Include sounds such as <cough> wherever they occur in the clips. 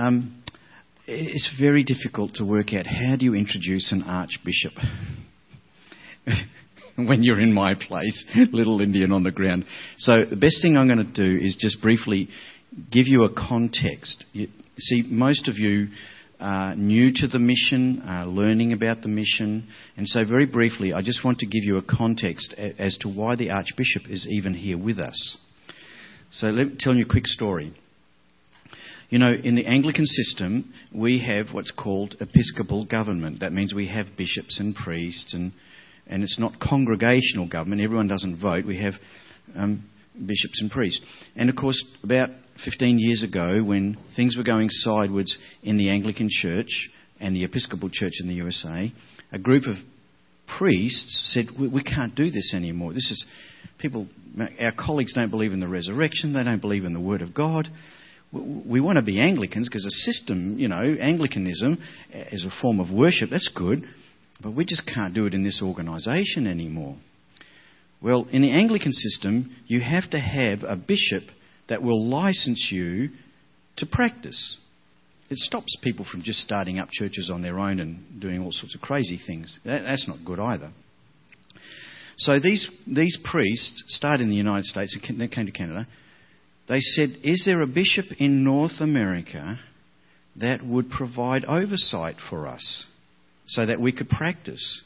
Um, it's very difficult to work out how do you introduce an archbishop <laughs> when you're in my place, little Indian on the ground. So the best thing I'm going to do is just briefly give you a context. You, see, most of you are new to the mission, are learning about the mission, and so very briefly, I just want to give you a context as to why the Archbishop is even here with us. So let me tell you a quick story. You know, in the Anglican system, we have what's called episcopal government. That means we have bishops and priests, and, and it's not congregational government. Everyone doesn't vote. We have um, bishops and priests. And of course, about 15 years ago, when things were going sideways in the Anglican Church and the Episcopal Church in the USA, a group of priests said, we, we can't do this anymore. This is people, our colleagues don't believe in the resurrection, they don't believe in the Word of God we want to be Anglicans because a system, you know, Anglicanism is a form of worship, that's good, but we just can't do it in this organisation anymore. Well, in the Anglican system, you have to have a bishop that will license you to practice. It stops people from just starting up churches on their own and doing all sorts of crazy things. That, that's not good either. So these, these priests started in the United States and they came to Canada they said, Is there a bishop in North America that would provide oversight for us so that we could practice?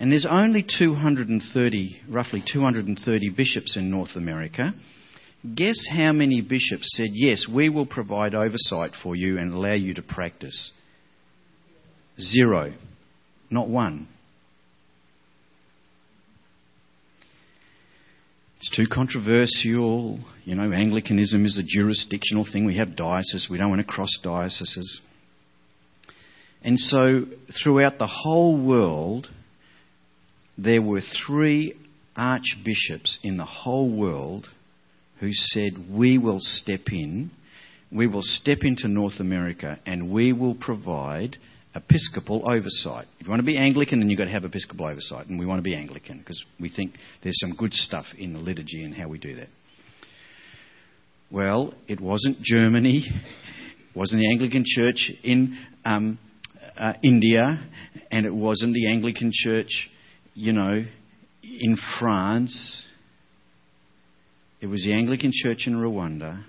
And there's only 230, roughly 230 bishops in North America. Guess how many bishops said, Yes, we will provide oversight for you and allow you to practice? Zero. Not one. It's too controversial. You know, Anglicanism is a jurisdictional thing. We have dioceses. We don't want to cross dioceses. And so, throughout the whole world, there were three archbishops in the whole world who said, We will step in, we will step into North America, and we will provide episcopal oversight. If you want to be Anglican, then you've got to have episcopal oversight. And we want to be Anglican because we think there's some good stuff in the liturgy and how we do that. Well, it wasn't Germany, it <laughs> wasn't the Anglican Church in um, uh, India, and it wasn't the Anglican Church, you know, in France. It was the Anglican Church in Rwanda,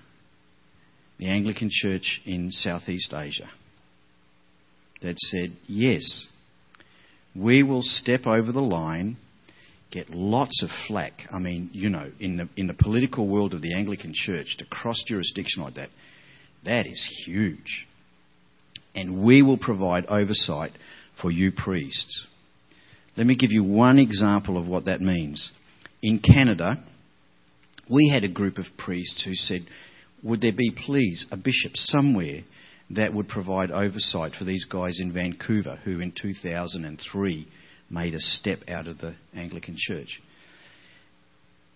the Anglican Church in Southeast Asia that said, yes, we will step over the line, get lots of flack. I mean, you know, in the, in the political world of the Anglican Church, to cross jurisdiction like that, that is huge. And we will provide oversight for you priests. Let me give you one example of what that means. In Canada, we had a group of priests who said, Would there be, please, a bishop somewhere that would provide oversight for these guys in Vancouver who in 2003 made a step out of the Anglican Church.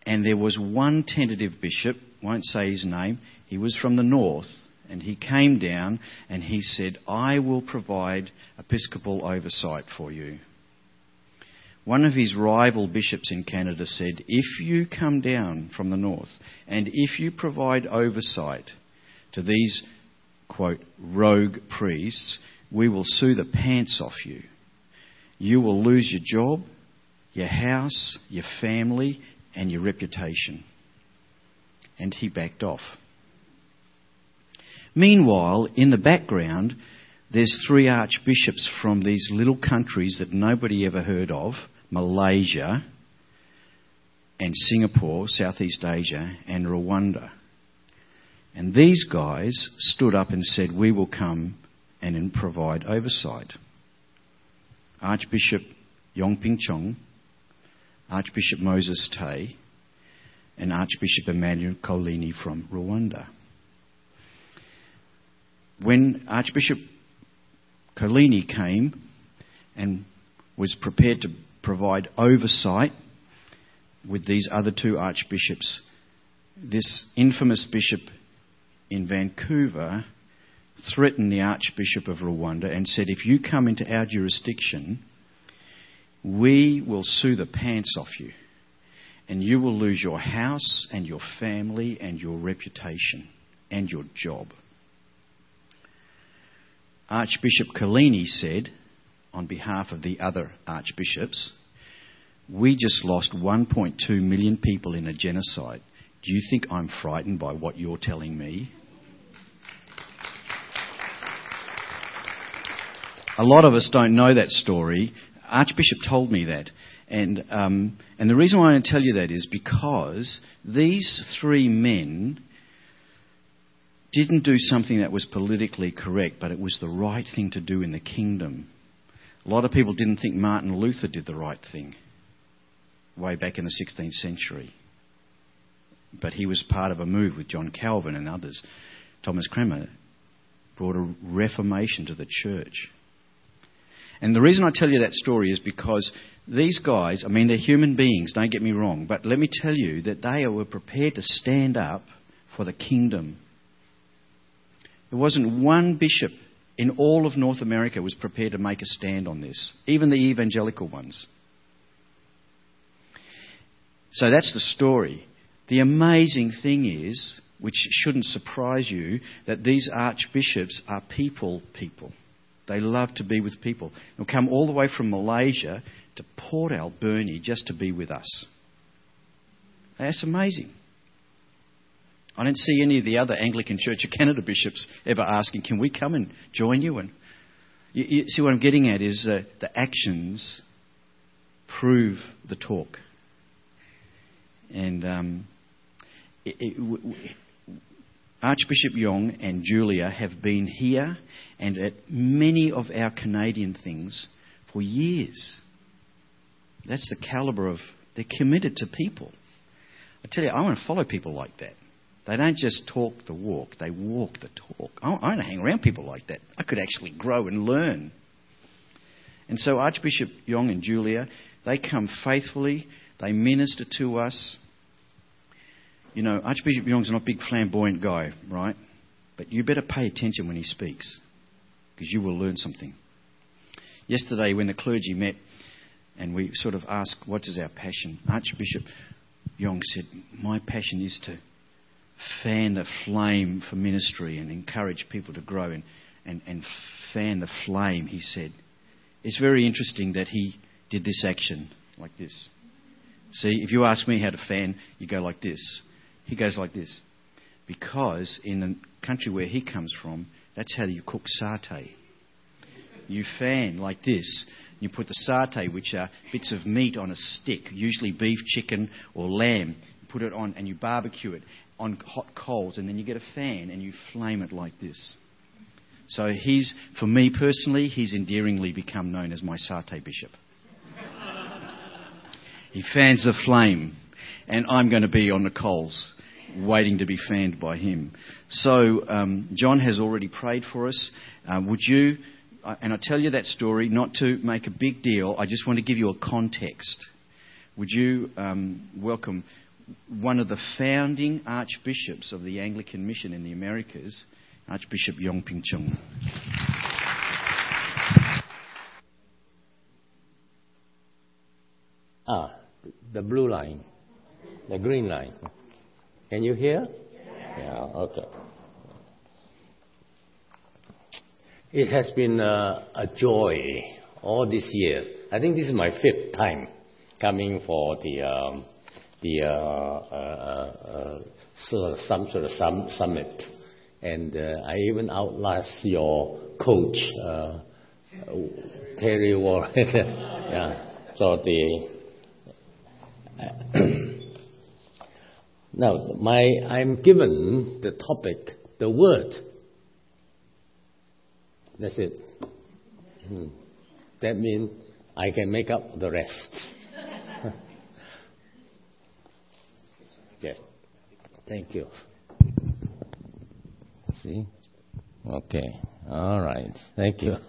And there was one tentative bishop, won't say his name, he was from the north, and he came down and he said, I will provide episcopal oversight for you. One of his rival bishops in Canada said, If you come down from the north and if you provide oversight to these quote, rogue priests, we will sue the pants off you. You will lose your job, your house, your family, and your reputation. And he backed off. Meanwhile, in the background, there's three archbishops from these little countries that nobody ever heard of Malaysia and Singapore, Southeast Asia, and Rwanda. And these guys stood up and said, We will come and provide oversight. Archbishop Yong Ping Chung, Archbishop Moses Tay, and Archbishop Emmanuel Kolini from Rwanda. When Archbishop Kolini came and was prepared to provide oversight with these other two archbishops, this infamous bishop in Vancouver threatened the Archbishop of Rwanda and said, If you come into our jurisdiction, we will sue the pants off you, and you will lose your house and your family and your reputation and your job. Archbishop Kolini said, on behalf of the other archbishops, we just lost 1.2 million people in a genocide. Do you think I'm frightened by what you're telling me? A lot of us don't know that story. Archbishop told me that. And, um, and the reason why I want to tell you that is because these three men didn't do something that was politically correct, but it was the right thing to do in the kingdom. A lot of people didn't think Martin Luther did the right thing way back in the 16th century. But he was part of a move with John Calvin and others. Thomas Cranmer brought a reformation to the church. And the reason I tell you that story is because these guys, I mean, they're human beings, don't get me wrong, but let me tell you that they were prepared to stand up for the kingdom. There wasn't one bishop in all of North America was prepared to make a stand on this, even the evangelical ones. So that's the story. The amazing thing is, which shouldn't surprise you, that these archbishops are people people. They love to be with people. They'll come all the way from Malaysia to Port Alberni just to be with us. That's amazing. I don't see any of the other Anglican Church of Canada bishops ever asking, "Can we come and join you?" And you, you see what I'm getting at is uh, the actions prove the talk. And um, Archbishop Yong and Julia have been here and at many of our Canadian things for years. That's the calibre of, they're committed to people. I tell you, I want to follow people like that. They don't just talk the walk, they walk the talk. I want to hang around people like that. I could actually grow and learn. And so Archbishop Yong and Julia, they come faithfully, they minister to us. You know, Archbishop Yong's not a big flamboyant guy, right? But you better pay attention when he speaks, because you will learn something. Yesterday, when the clergy met, and we sort of asked, What is our passion? Archbishop Yong said, My passion is to fan the flame for ministry and encourage people to grow and, and, and fan the flame, he said. It's very interesting that he did this action like this. See, if you ask me how to fan, you go like this. He goes like this. Because in the country where he comes from, that's how you cook satay. You fan like this. You put the satay, which are bits of meat on a stick, usually beef, chicken, or lamb. You put it on and you barbecue it on hot coals, and then you get a fan and you flame it like this. So he's, for me personally, he's endearingly become known as my satay bishop. he fans the flame, and I'm going to be on the coals, waiting to be fanned by him. So um, John has already prayed for us. Uh, would you? Uh, and I tell you that story not to make a big deal. I just want to give you a context. Would you um, welcome one of the founding archbishops of the Anglican Mission in the Americas, Archbishop Yong Ping Chung. Ah, the blue line, the green line. Can you hear? Yeah, okay. It has been a, a joy all these years. I think this is my fifth time coming for the um, the uh, uh, uh, of some sort of sum, summit, and I even outlast your coach, Terry Warren. <laughs> yeah. So the now my I'm given the topic, the word. That's it. Hmm. That means I can make up the rest. <laughs> Yes. Thank you. See? Okay. All right. Thank you. <laughs>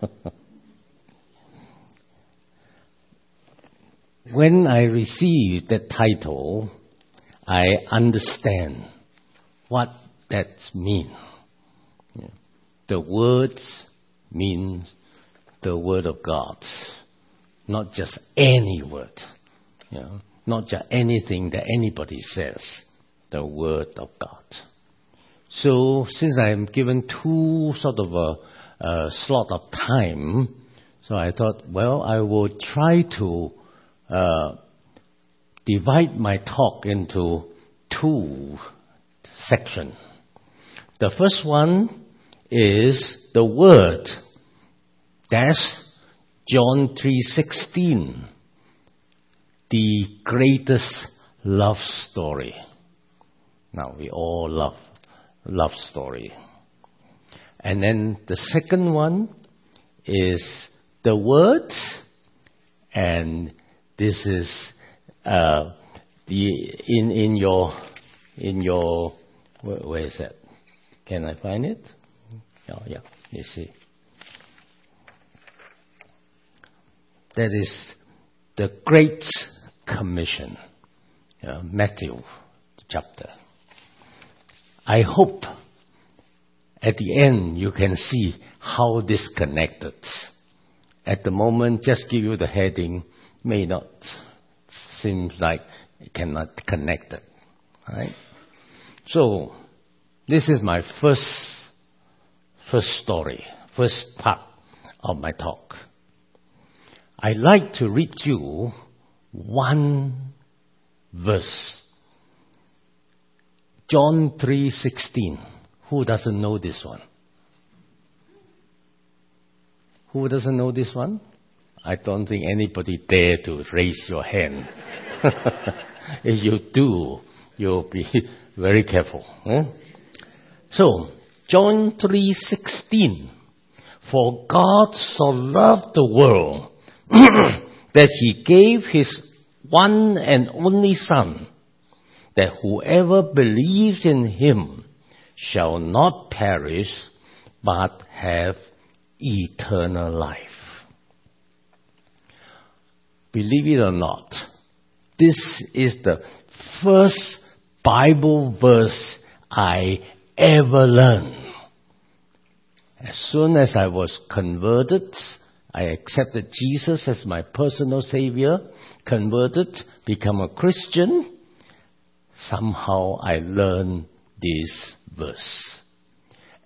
when I received the title, I understand what that means. The words means the word of God, not just any word. You know, not just anything that anybody says, the Word of God. So, since I'm given two sort of a, uh, slot of time. So I thought, well, I will try to uh, divide my talk into two sections. The first one is the word. That's John 3:16. The greatest love story. Now we all love love story. And then the second one is the word, and this is in in your in your where, where is that? Can I find it? Oh yeah, you see. That is the Great Commission, uh, Matthew chapter. I hope at the end you can see how this connected. At the moment, just give you the heading, may not seem like it cannot connect it. Right? So, this is my first, first story, first part of my talk. I'd like to read you one verse John 3:16. Who doesn't know this one? Who doesn't know this one? I don't think anybody dare to raise your hand. <laughs> if you do, you'll be <laughs> very careful. Huh? So, John 3:16. For God so loved the world <clears throat> that he gave his one and only son that whoever believes in him shall not perish, but have eternal life. Believe it or not, this is the first Bible verse I ever learned. As soon as I was converted, I accepted Jesus as my personal savior, converted, become a Christian, somehow I learned this verse.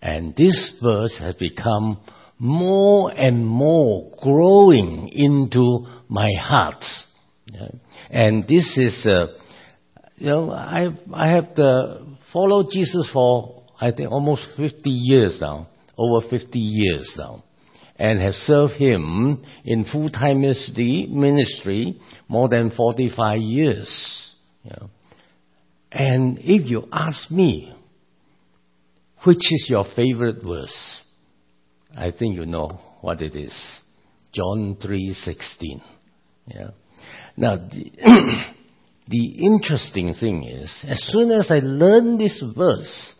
And this verse has become more and more growing into my heart. And this is, uh, you know, I I have followed Jesus for I think almost 50 years now, over 50 years now, and have served Him in full-time ministry more than 45 years. You know. And if you ask me, which is your favorite verse? I think you know what it is. John 3:16. Yeah. Now the, <clears throat> the interesting thing is, as soon as I learned this verse,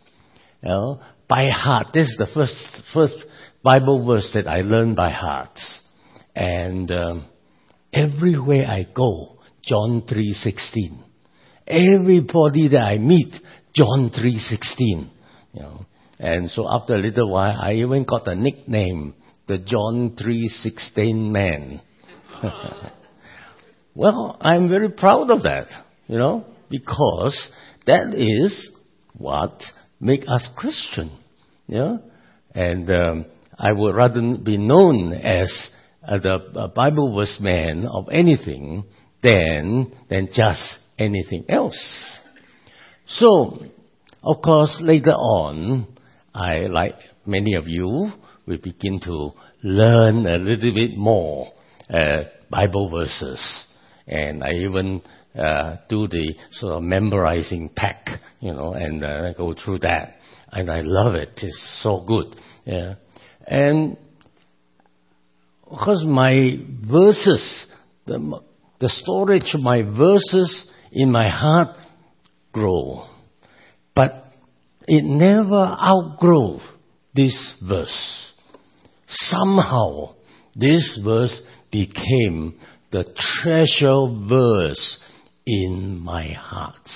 you know, by heart, this is the first first Bible verse that I learned by heart, and um, everywhere I go, John 3:16 everybody that I meet, John 3.16. You know. And so after a little while, I even got a nickname, the John 3.16 man. <laughs> well, I'm very proud of that, you know, because that is what make us Christian, you know. And um, I would rather be known as uh, the Bible verse man of anything than than just anything else. So, of course, later on, I, like many of you, we begin to learn a little bit more uh, Bible verses. And I even uh, do the sort of memorizing pack, you know, and uh, go through that. And I love it. It's so good. Yeah. And because my verses, the, the storage of my verses in my heart grow. But it never outgrew this verse. Somehow, this verse became the treasure verse in my heart.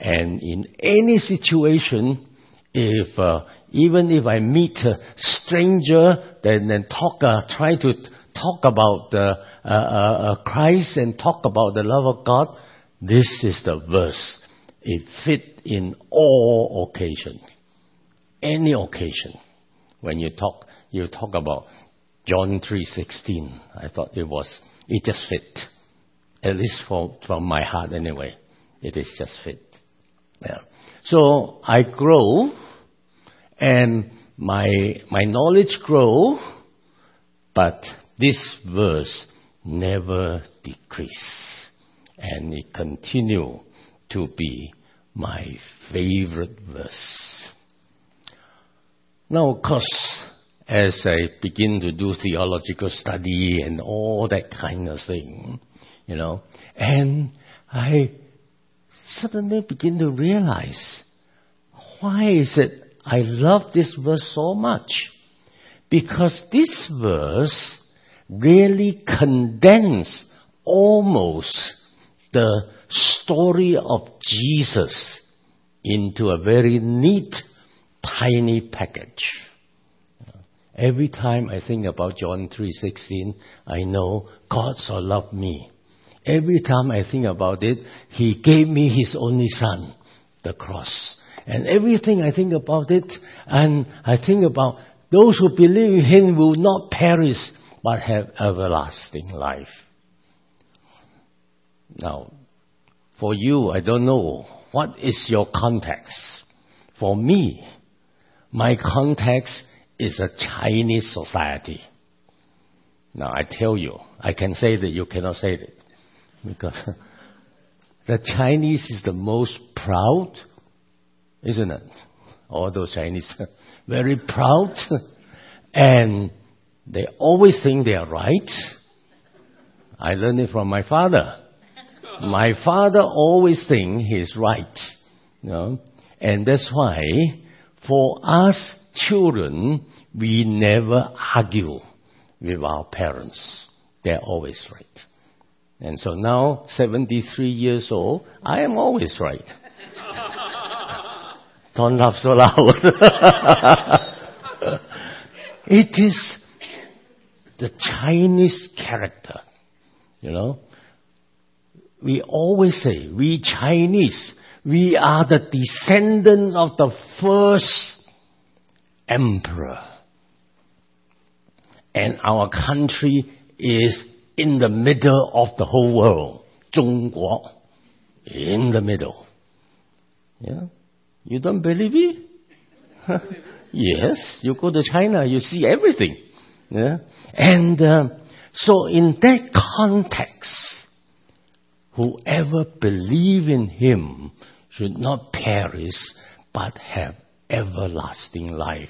And in any situation, if uh, even if I meet a stranger, then then talk, uh, try to talk about uh, uh, uh, Christ and talk about the love of God, this is the verse. It fit in all occasion, any occasion, when you talk, you talk about John 3:16. I thought it was it just fit, at least for, from my heart anyway. It is just fit. Yeah. So I grow, and my my knowledge grow, but this verse never decrease, and it continue to be my favorite verse. Now, of course, as I begin to do theological study and all that kind of thing, you know, and I suddenly begin to realize why is it I love this verse so much? Because this verse really condenses almost the story of Jesus into a very neat, tiny package. Every time I think about John 3:16, I know God so loved me. Every time I think about it, He gave me His only Son, the cross. And everything I think about it, and I think about those who believe in Him will not perish, but have everlasting life. Now, for you, I don't know what is your context. For me, my context is a Chinese society. Now I tell you, I can say that you cannot say it because <laughs> the Chinese is the most proud, isn't it? All those Chinese <laughs> very proud and they always think they are right. I learned it from my father. My father always think he's right. You know? And that's why for us children, we never argue with our parents. They're always right. And so now, 73 years old, I am always right. Don't laugh so loud. <laughs> it is the Chinese character, you know. We always say, we Chinese, we are the descendants of the first emperor. And our country is in the middle of the whole world. 中国. In the middle. Yeah? You don't believe it? yes, you go to China, you see everything. Yeah? And uh, so in that context, whoever believe in him should not perish, but have everlasting life.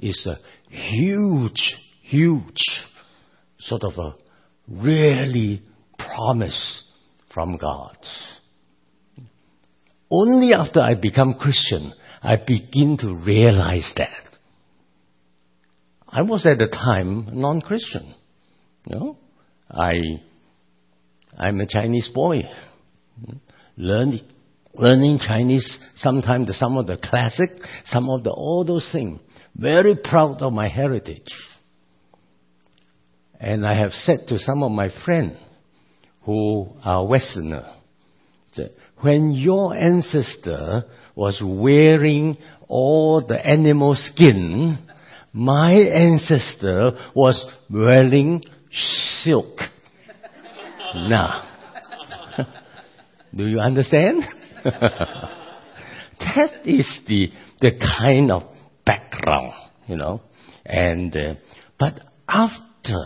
Is a huge, huge sort of a really promise from God. Only after I become Christian, I begin to realize that. I was at the time non-Christian. You know, I, I'm a Chinese boy. Learning, learning Chinese, sometimes some of the classic, some of the all those things. Very proud of my heritage. And I have said to some of my friends who are Westerner, that when your ancestor was wearing all the animal skin, my ancestor was wearing silk. Now, do you understand? <laughs> that is the, the kind of background, you know. And, uh, but after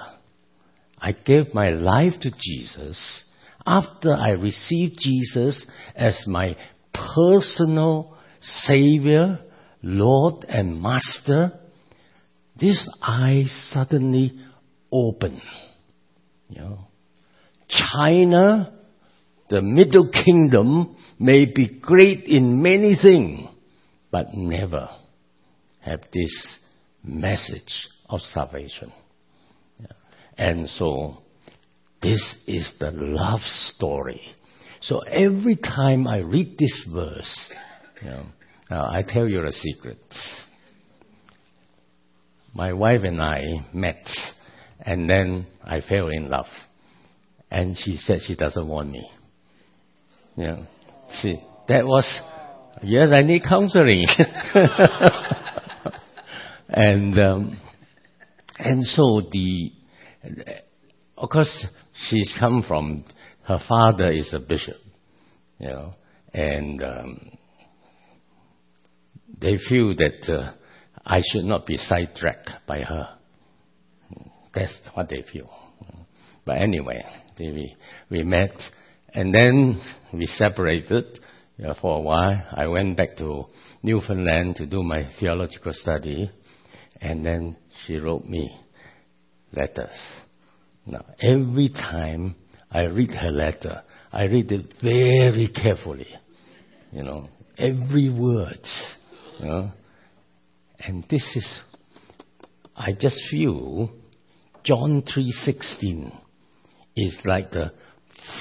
I gave my life to Jesus, after I received Jesus as my personal Savior, Lord and Master, this eye suddenly opened. You know, China, the Middle Kingdom, may be great in many things, but never have this message of salvation. And so, this is the love story. So every time I read this verse, you know, I tell you a secret. My wife and I met, and then I fell in love. And she said she doesn't want me. Yeah. see, that was, yes, I need counseling. <laughs> and um, and so the of course she's come from her father is a bishop, you know, and um, they feel that uh, I should not be sidetracked by her. That's what they feel. But anyway, we we met, and then we separated uh, for a while. I went back to Newfoundland to do my theological study, and then she wrote me letters. Now, every time I read her letter, I read it very carefully. You know, every word. You know, and this is, I just feel, John three sixteen is like the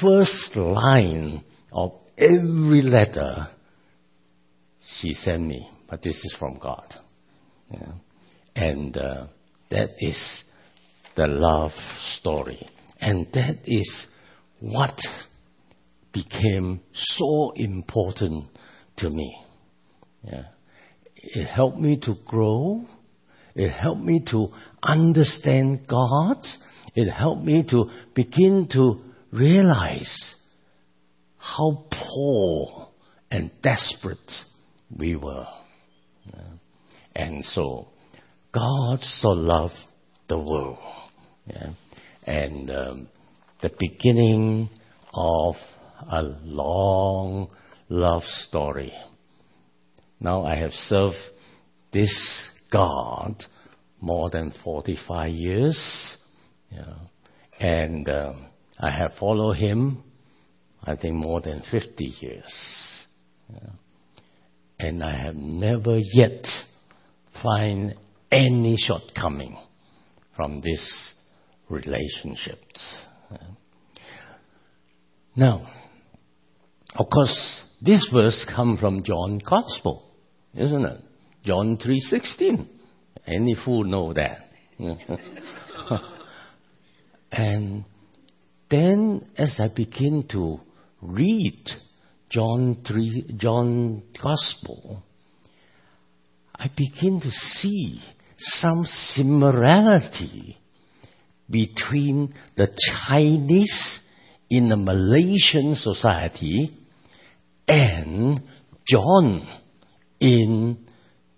first line of every letter she sent me. But this is from God. Yeah. And uh, that is the love story. And that is what became so important to me. Yeah. It helped me to grow. It helped me to understand God. It helped me to begin to realize how poor and desperate we were. And so, God so loved the world. And um, the beginning of a long love story. Now I have served this God more than 45 years. Yeah. And um, I have followed him, I think, more than 50 years. Yeah. And I have never yet find any shortcoming from this relationship. Now, of course, this verse come from John Gospel, isn't it? John 3:16. Any fool know that. <laughs> and then as I begin to read John 3 John Gospel, I begin to see some similarity between the Chinese in the Malaysian society and John in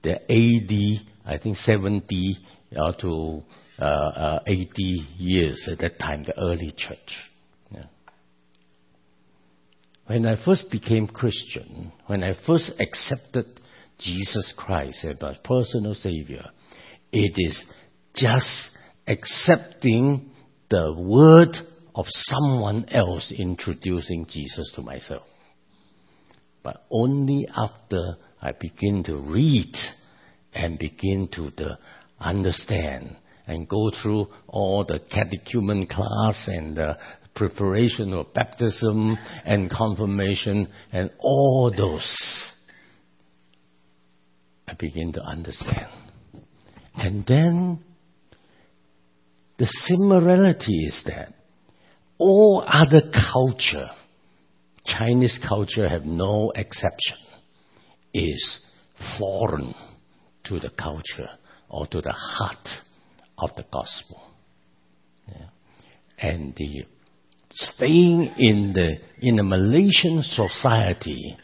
the AD, I think 70 uh, to uh, uh, 80 years at that time, the early church. Yeah. When I first became Christian, when I first accepted Jesus Christ as my personal Savior, it is just accepting the word of someone else introducing Jesus to myself. But only after I begin to read and begin to understand and go through all the catechumen class and the preparation of baptism and confirmation and all those, I begin to understand. And then the similarity is that all other culture, Chinese culture have no exception, is foreign to the culture or to the heart of the gospel. Yeah. And the staying in the in the Malaysian society,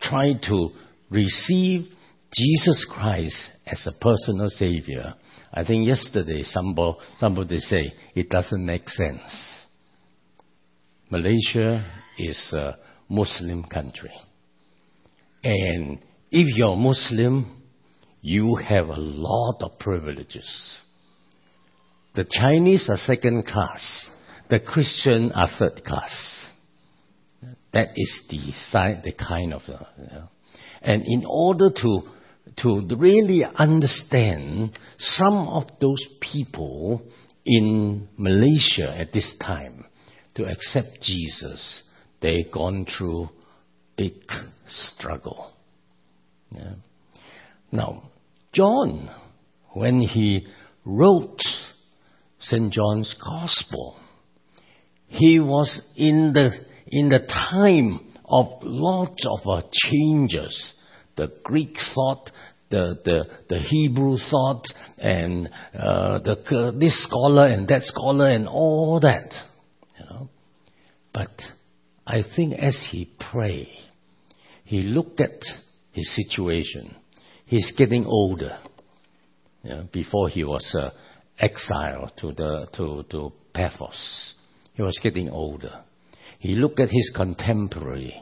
trying to receive Jesus Christ as a personal savior. I think yesterday somebody, somebody say it doesn't make sense. Malaysia is a Muslim country. And if you're Muslim, you have a lot of privileges. The Chinese are second class. The Christian are third class. That is the, the kind of, uh, and in order to to really understand some of those people in Malaysia at this time to accept Jesus, they've gone through big struggle. Yeah. Now, John, when he wrote St. John's Gospel, he was in the in the time of lots of uh, changes. The Greek thought the, the, the Hebrew thought and uh, the, this scholar and that scholar and all that. You know? But I think as he prayed, he looked at his situation. He's getting older. You know, before he was uh, exiled to, the, to, to Patmos, he was getting older. He looked at his contemporary,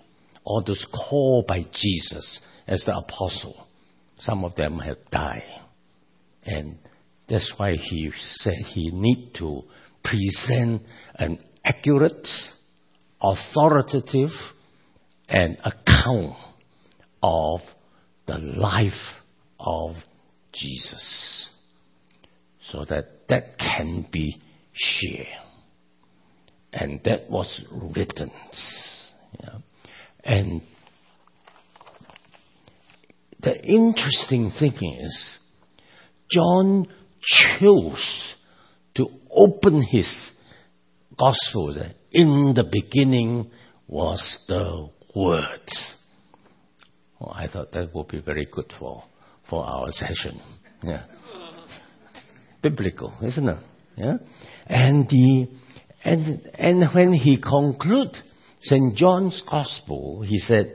all those called by Jesus as the apostle some of them had died. And that's why he said he need to present an accurate, authoritative, and account of the life of Jesus. So that that can be shared. And that was written. Yeah. And the interesting thing is, John chose to open his gospel that in the beginning was the Word. Oh, I thought that would be very good for, for our session. Yeah. Biblical, isn't it? Yeah. And the, and, and when he concluded St. John's Gospel, he said,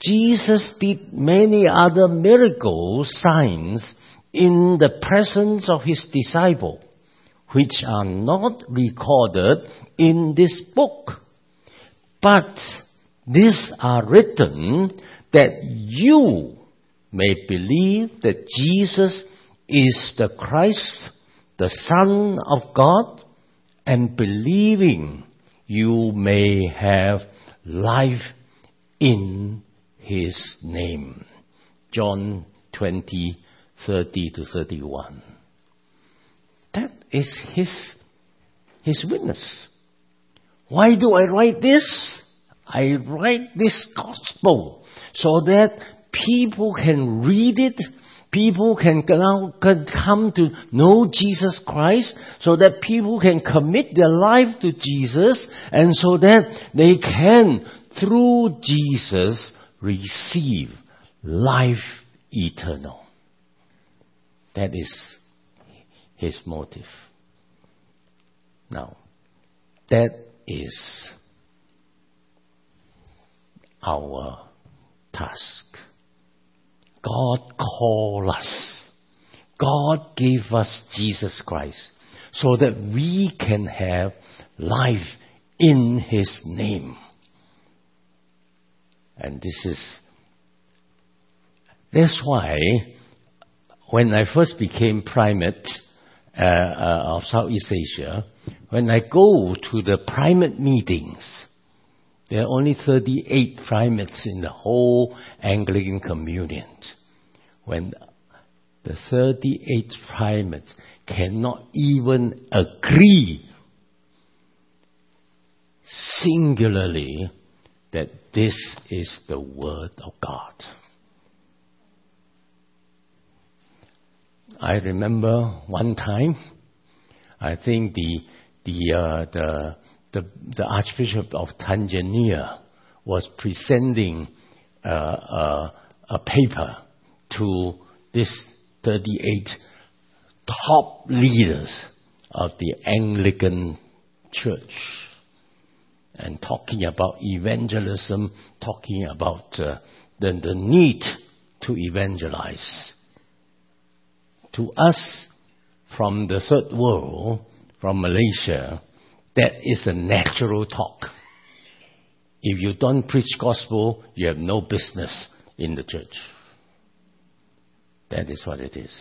Jesus did many other miracles, signs in the presence of his disciple, which are not recorded in this book. But these are written that you may believe that Jesus is the Christ, the Son of God, and believing you may have life in his name. John 20, 30 to 31. That is his, his witness. Why do I write this? I write this gospel so that people can read it, people can, now, can come to know Jesus Christ, so that people can commit their life to Jesus, and so that they can, through Jesus, receive life eternal. That is his motive. Now, that is our task. God called us. God gave us Jesus Christ so that we can have life in His name. And this is, that's why when I first became primate uh, uh, of Southeast Asia, when I go to the primate meetings, there are only 38 primates in the whole Anglican communion. When the 38 primates cannot even agree singularly that this is the Word of God. I remember one time, I think the, the, uh, the, the, the, Archbishop of Tanzania was presenting uh, uh, a paper to this 38 top leaders of the Anglican Church and talking about evangelism, talking about uh, the, the need to evangelize. To us, from the third world, from Malaysia, that is a natural talk. If you don't preach gospel, you have no business in the church. That is what it is.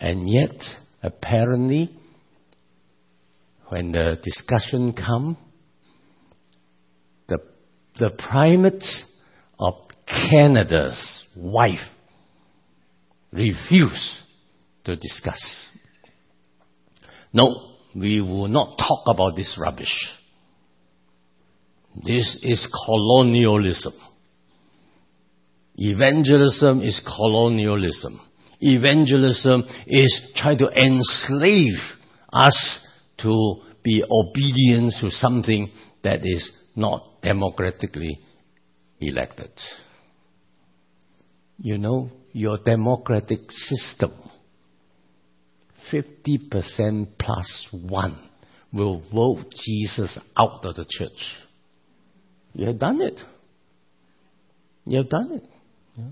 And yet, apparently, when the discussion come, the the primate of Canada's wife refused to discuss. No, we will not talk about this rubbish. This is colonialism. Evangelism is colonialism. Evangelism is trying to enslave us to be obedient to something that is not democratically elected. you know, your democratic system, 50% plus one will vote Jesus out of the church. You have done it. You have done it. Yeah.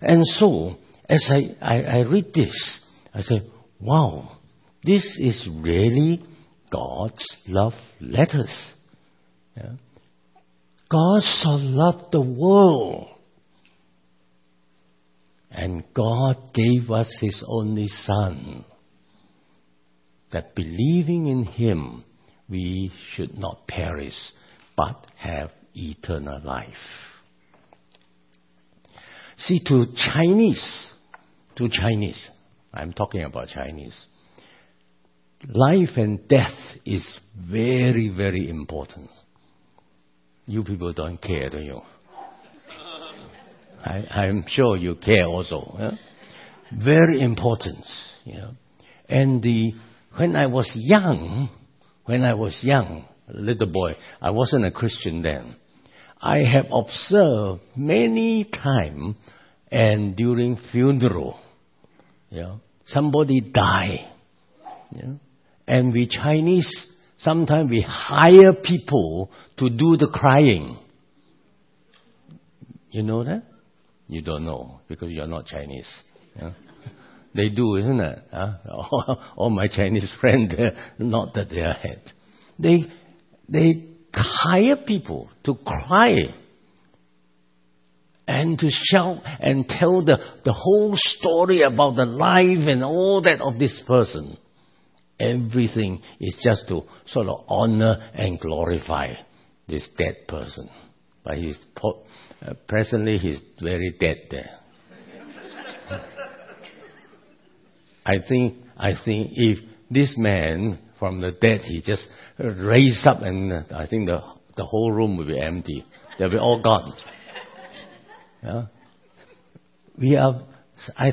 And so, as I, I, I read this, I say, wow, this is really God's love letters. Yeah. God so loved the world. And God gave us His only Son. That believing in Him, we should not perish, but have eternal life. See, to Chinese, to Chinese, I'm talking about Chinese, life and death is very, very important. You people don't care, do you? I, am sure you care also. Very important, you know. And the, when I was young, when I was young, little boy, I wasn't a Christian then. I have observed many times and during funeral, you know, somebody die. You know, and we Chinese, sometimes we hire people to do the crying. You know that? You don't know because you're not Chinese. Yeah? They do, isn't it? Huh? <laughs> All my Chinese friends, <laughs> not that they are head. They, they hire people to cry and to shout and tell the, the whole story about the life and all that of this person. Everything is just to sort of honor and glorify this dead person. But he's uh, presently he's very dead there. I think I think if this man from the dead he just raised up and I think the the whole room will be empty. They'll be all gone. Yeah? We are I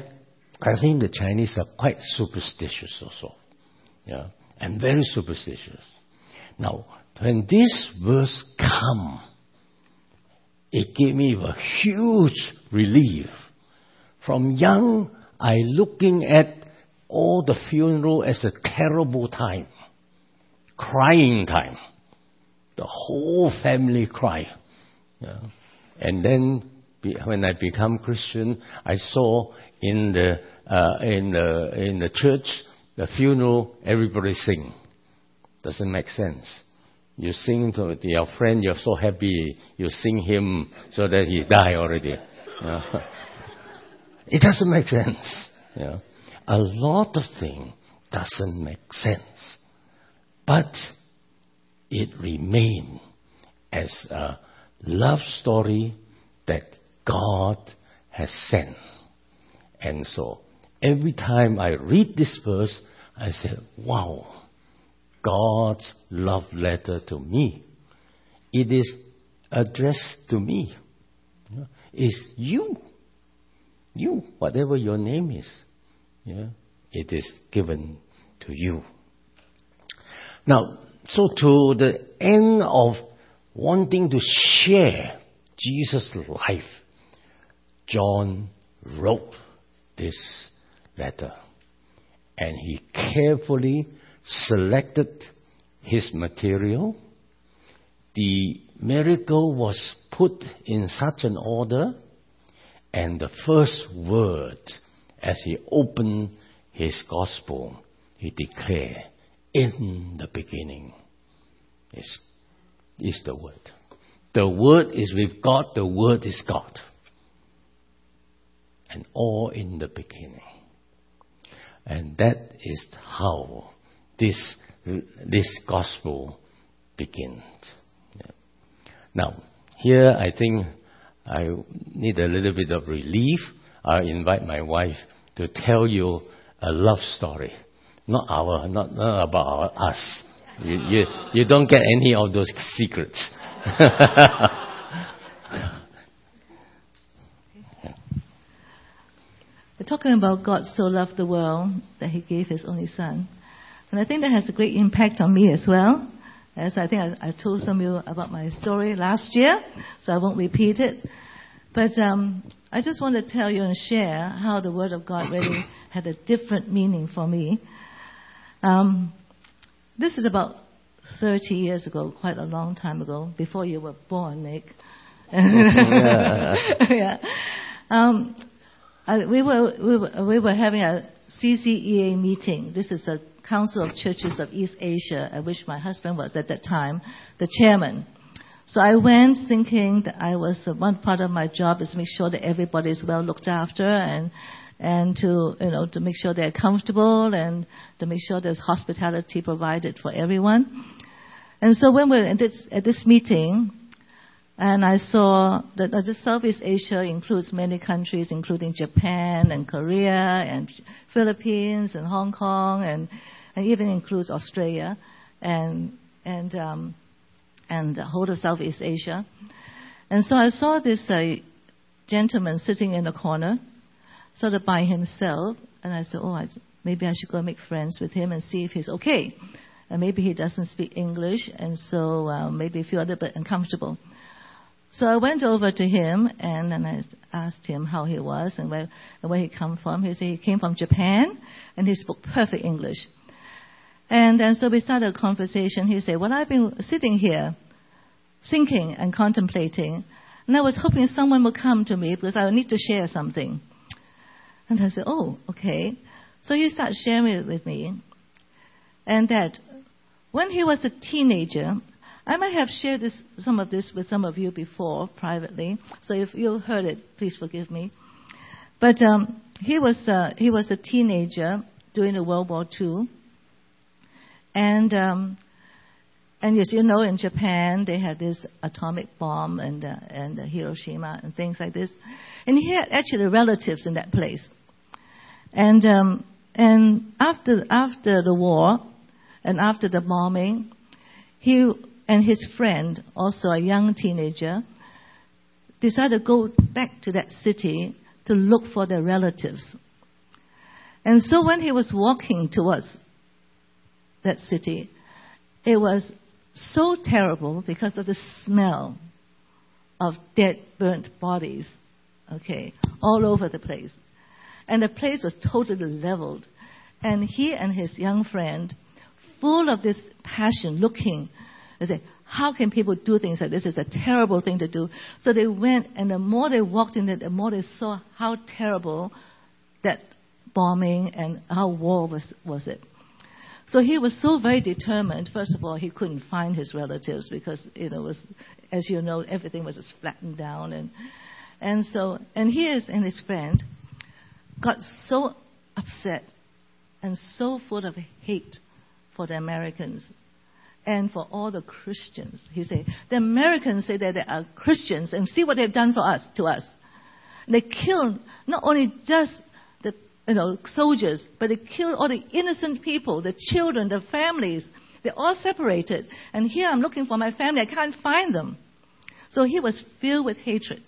I think the Chinese are quite superstitious also. Yeah, and very superstitious. Now, when this verse come, it gave me a huge relief. From young, I looking at all the funeral as a terrible time, crying time. The whole family cry. Yeah. And then when I become Christian, I saw in the uh, in the in the church the funeral everybody sing. Doesn't make sense. You sing to your friend, you're so happy, you sing him so that he <laughs> die already. <laughs> it doesn't make sense. A lot of things doesn't make sense. But it remains as a love story that God has sent. And so every time I read this verse, I say, wow, God's love letter to me. It is addressed to me. It's you. You, whatever your name is. Yeah, it is given to you. Now, so to the end of wanting to share Jesus' life, John wrote this letter. And he carefully selected his material. The miracle was put in such an order, and the first word as he opened his gospel, he declared, In the beginning is, is the word. The word is with God, the word is God. And all in the beginning. And that is how this, this gospel begins. Now, here I think I need a little bit of relief. I invite my wife to tell you a love story. Not our, not, not about our, us. You, you, you don't get any of those secrets. <laughs> We're talking about God so loved the world that He gave His only Son. And I think that has a great impact on me as well. As I think I, I told some of you about my story last year, so I won't repeat it. But um, I just want to tell you and share how the Word of God really <coughs> had a different meaning for me. Um, this is about 30 years ago, quite a long time ago, before you were born, Nick. yeah. <laughs> Um, I, we, were, we, were, we were having a CCEA meeting. This is a Council of Churches of East Asia, at which my husband was at that time the chairman. So I went thinking that I was uh, one part of my job is to make sure that everybody is well looked after and and to you know to make sure they're comfortable and to make sure there's hospitality provided for everyone. And so when we're at this, at this meeting, and I saw that uh, the Southeast Asia includes many countries, including Japan and Korea and Philippines and Hong Kong, and, and even includes Australia and and um, and the whole of Southeast Asia. And so I saw this uh, gentleman sitting in a corner, sort of by himself, and I said, "Oh, I, maybe I should go make friends with him and see if he's okay." And maybe he doesn't speak English, and so uh, maybe feel a little bit uncomfortable. So I went over to him and, and I asked him how he was and where, and where he come from. He said he came from Japan and he spoke perfect English. And, so we started a conversation. He said, Well, I've been sitting here thinking and contemplating, and I was hoping someone would come to me because I need to share something. And I said, Oh, okay. So he started sharing it with me. And that when he was a teenager, I might have shared this, some of this with some of you before privately, so if you heard it, please forgive me. But um, he was uh, he was a teenager during the World War II, and um, and as you know, in Japan they had this atomic bomb and uh, and uh, Hiroshima and things like this, and he had actually relatives in that place, and um, and after after the war, and after the bombing, he and his friend, also a young teenager, decided to go back to that city to look for their relatives. And so when he was walking towards that city, it was so terrible because of the smell of dead, burnt bodies, okay, all over the place. And the place was totally leveled. And he and his young friend, full of this passion, looking they say, how can people do things like this? It's a terrible thing to do. So they went, and the more they walked in it, the more they saw how terrible that bombing and how war was, was it. So he was so very determined. First of all, he couldn't find his relatives because you know, was, as you know, everything was just flattened down, and and so and he is and his friend got so upset and so full of hate for the Americans and for all the Christians. He said, the Americans say that they are Christians and see what they've done for us, to us. They killed not only just you know, soldiers, but they killed all the innocent people, the children, the families. They're all separated. And here I'm looking for my family. I can't find them. So he was filled with hatred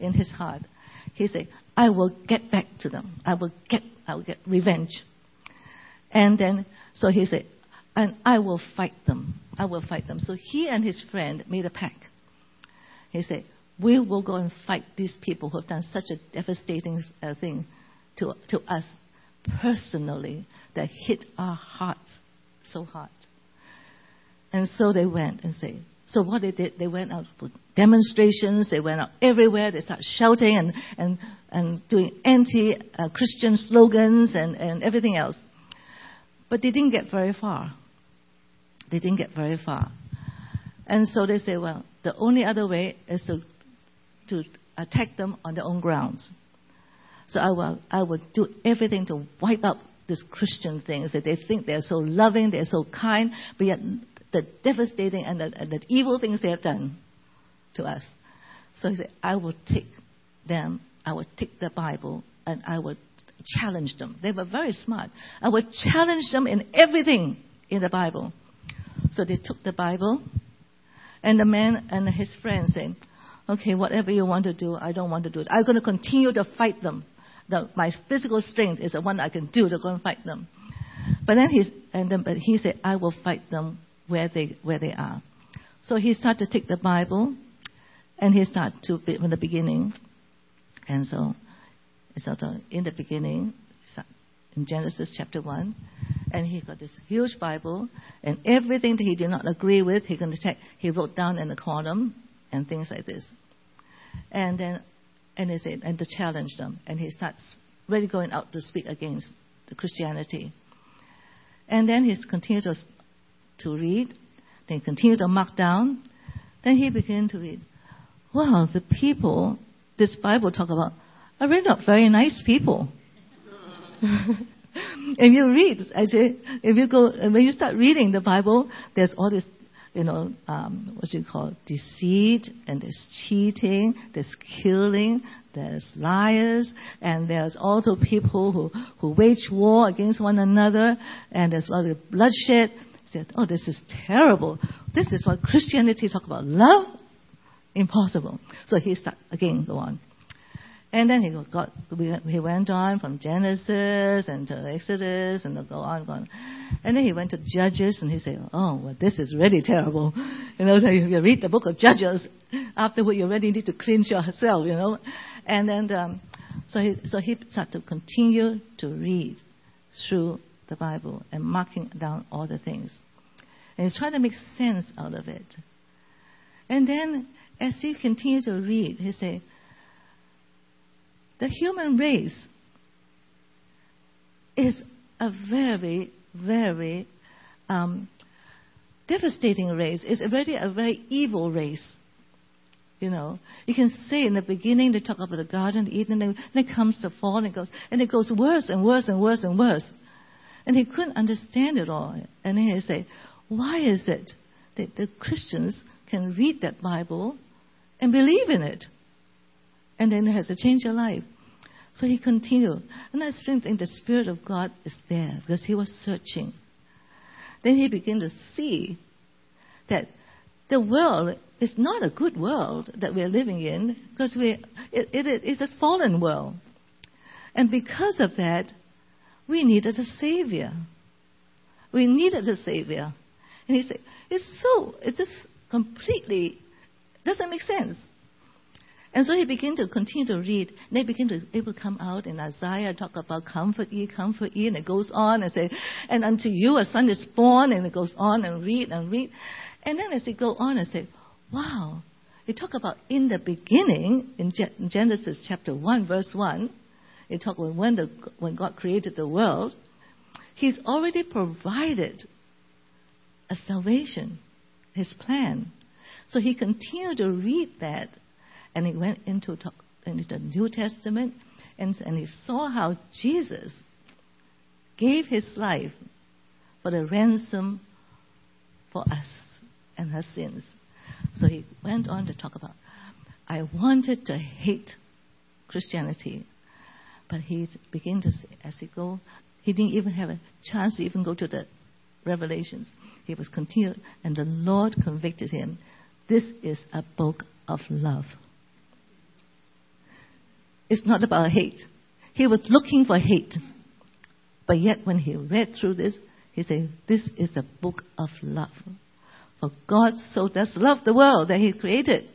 in his heart. He said, I will get back to them. I will get, I will get revenge. And then, so he said, and I will fight them. I will fight them. So he and his friend made a pact. He said, We will go and fight these people who have done such a devastating uh, thing to, to us personally that hit our hearts so hard. And so they went and said, so what they did, they went out for demonstrations, they went out everywhere, they started shouting and, and, and doing anti-Christian uh, slogans and, and everything else. But they didn't get very far they didn't get very far. And so they say, well, the only other way is to, to attack them on their own grounds. So I will, I will do everything to wipe out these Christian things that they think they're so loving, they're so kind, but yet the devastating and the, and the evil things they have done to us. So he said, I will take them, I will take the Bible, and I will challenge them. They were very smart. I will challenge them in everything in the Bible. So they took the Bible, and the man and his friend said, Okay, whatever you want to do, I don't want to do it. I'm going to continue to fight them. The, my physical strength is the one I can do to go and fight them. But then he's, and then, but he said, I will fight them where they, where they are. So he started to take the Bible, and he started to, from the beginning, And so, sort in the beginning, in Genesis chapter 1, and he got this huge Bible, and everything that he did not agree with, he, can take, he wrote down in the column, and things like this. And then, and he said, and to challenge them, and he starts really going out to speak against the Christianity. And then he's continued to, to read, then continued to mark down, then he began to read. Wow, the people this Bible talk about are really not very nice people. <laughs> if you read, I say, if you go, when you start reading the Bible, there's all this, you know, um, what you call deceit, and there's cheating, there's killing, there's liars, and there's also people who, who wage war against one another, and there's all the bloodshed. Said, oh, this is terrible. This is what Christianity talk about. Love? Impossible. So he start again, go on. And then he got, he went on from Genesis and to Exodus and go on, go on. And then he went to Judges and he said, oh, well, this is really terrible. You know, so you read the book of Judges, afterward you really need to cleanse yourself, you know. And then, um, so he, so he started to continue to read through the Bible and marking down all the things. And he's trying to make sense out of it. And then, as he continued to read, he said, the human race is a very, very um, devastating race. It's already a very evil race. You know, you can see in the beginning they talk about the Garden Eden, and then comes the fall, and it goes, and it goes worse and worse and worse and worse. And he couldn't understand it all. And he say, why is it that the Christians can read that Bible and believe in it? And then it has to change your life. So he continued. And I think the Spirit of God is there because he was searching. Then he began to see that the world is not a good world that we're living in because we, it, it is a fallen world. And because of that, we needed a Savior. We needed a Savior. And he said, it's so, it just completely doesn't make sense. And so he began to continue to read. And they begin to able to come out in Isaiah, talk about comfort ye, comfort ye, and it goes on and say, and unto you a son is born, and it goes on and read and read. And then as it go on and say, wow, it talk about in the beginning, in Genesis chapter 1, verse 1, it talk about when, the, when God created the world, He's already provided a salvation, His plan. So he continued to read that and he went into, into the New Testament and, and he saw how Jesus gave his life for the ransom for us and her sins. So he went on to talk about, I wanted to hate Christianity, but he began to say, as he go, he didn't even have a chance to even go to the Revelations. He was continued, and the Lord convicted him. This is a book of love. It's not about hate. He was looking for hate. But yet, when he read through this, he said, This is a book of love. For God so does love the world that he created.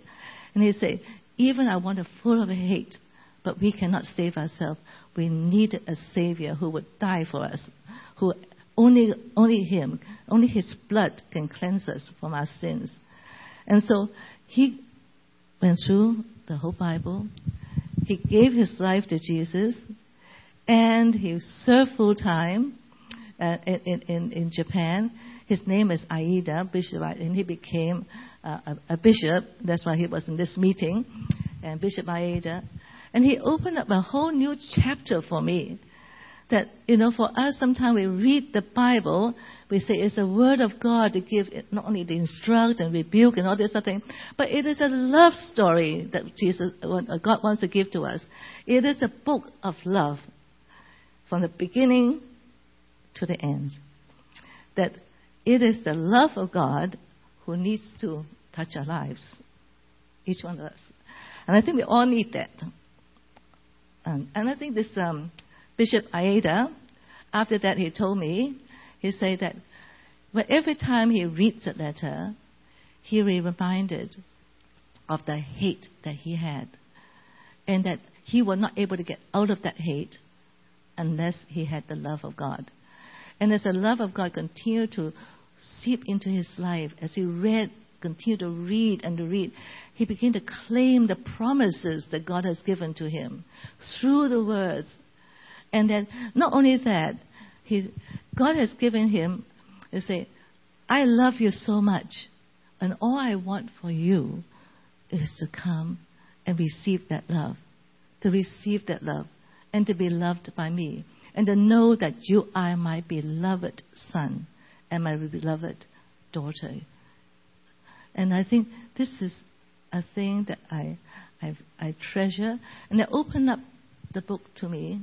And he said, Even I want a full of hate, but we cannot save ourselves. We need a Savior who would die for us, who only, only Him, only His blood can cleanse us from our sins. And so he went through the whole Bible he gave his life to Jesus, and he served full time uh, in, in, in Japan. His name is Aida Bishop, and he became uh, a, a, bishop. That's why he was in this meeting, and Bishop Aida. And he opened up a whole new chapter for me that, you know, for us, sometimes we read the Bible, we say it's a word of God to give not only to instruct and rebuke and all this other thing, but it is a love story that Jesus, uh, God wants to give to us. It is a book of love from the beginning to the end. That it is the love of God who needs to touch our lives, each one of us. And I think we all need that. And, and I think this um, Bishop Aida, after that he told me, he said that but every time he reads a letter, he reminded of the hate that he had. And that he was not able to get out of that hate unless he had the love of God. And as the love of God continued to seep into his life, as he read, continued to read and to read, he began to claim the promises that God has given to him through the words. And then not only that, he, God has given him, you say, I love you so much, and all I want for you is to come and receive that love, to receive that love, and to be loved by me, and to know that you are my beloved son and my beloved daughter. And I think this is a thing that I, I, I treasure, and it opened up the book to me,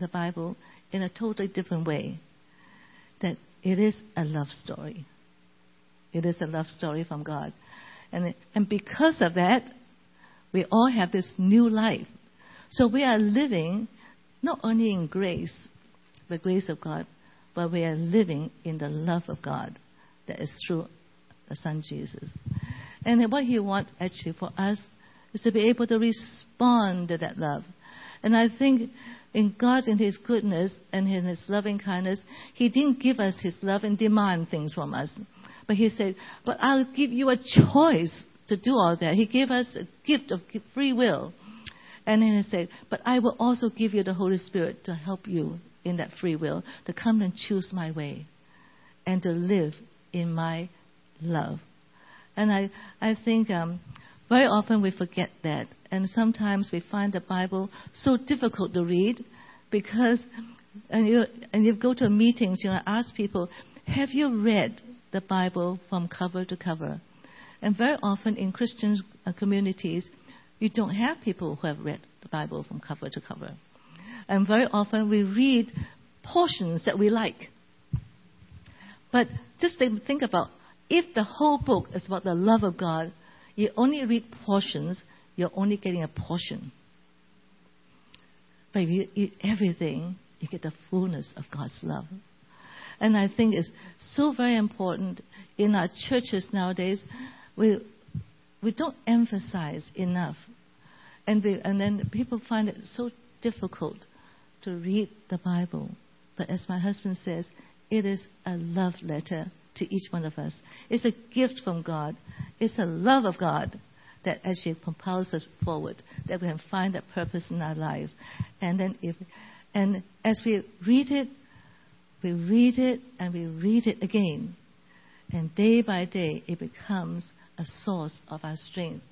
the Bible, in a totally different way. That it is a love story. It is a love story from God. And, and because of that, we all have this new life. So we are living not only in grace, the grace of God, but we are living in the love of God that is through the Son Jesus. And what He wants actually for us is to be able to respond to that love. And I think in God, in His goodness and in His loving kindness, He didn't give us His love and demand things from us. But He said, But I'll give you a choice to do all that. He gave us a gift of free will. And then he said, But I will also give you the Holy Spirit to help you in that free will, to come and choose my way and to live in my love. And I, I think um, very often we forget that. And sometimes we find the Bible so difficult to read because, and you, and you go to meetings, you know, ask people, have you read the Bible from cover to cover? And very often in Christian uh, communities, you don't have people who have read the Bible from cover to cover. And very often we read portions that we like. But just think about if the whole book is about the love of God, you only read portions, you're only getting a portion. But if you eat everything, you get the fullness of God's love. And I think it's so very important in our churches nowadays we, we don't emphasize enough. And, and then people find it so difficult to read the Bible. But as my husband says, it is a love letter to each one of us. It's a gift from God. It's a love of God that actually propels us forward, that we can find that purpose in our lives. And then if, and as we read it, we read it and we read it again. And day by day, it becomes a source of our strength.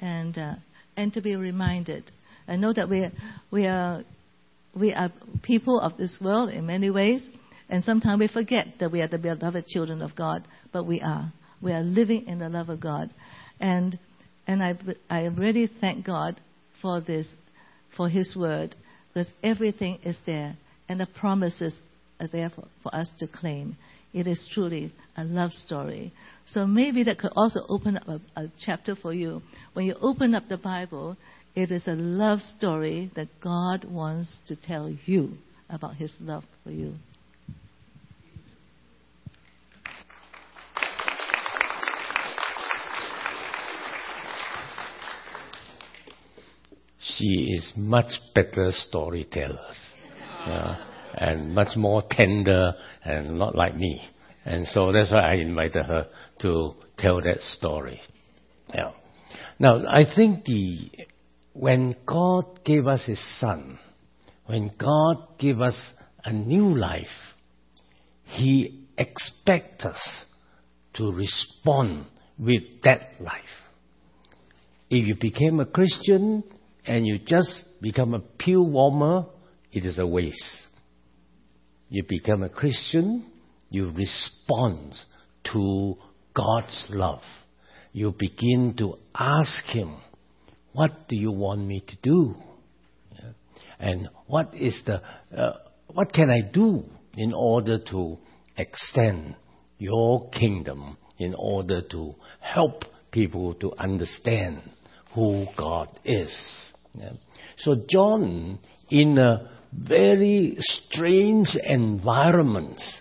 And, uh, and to be reminded. I know that we, we, are, we are people of this world in many ways, and sometimes we forget that we are the beloved children of God, but we are. We are living in the love of God. And, and I, I really thank God for this, for His word, because everything is there, and the promises are there for, for us to claim. It is truly a love story. So maybe that could also open up a, a chapter for you. When you open up the Bible, it is a love story that God wants to tell you about His love for you. She is much better storytellers. Yeah and much more tender and not like me. And so that's why I invited her to tell that story. Yeah. Now, I think the, when God gave us His Son, when God gave us a new life, He expects us to respond with that life. If you became a Christian and you just become a pew warmer, it is a waste you become a Christian, you respond to God's love. You begin to ask Him, What do you want me to do? And what is the, uh, what can I do in order to extend your kingdom, in order to help people to understand who God is? Yeah. So John, in a very strange environments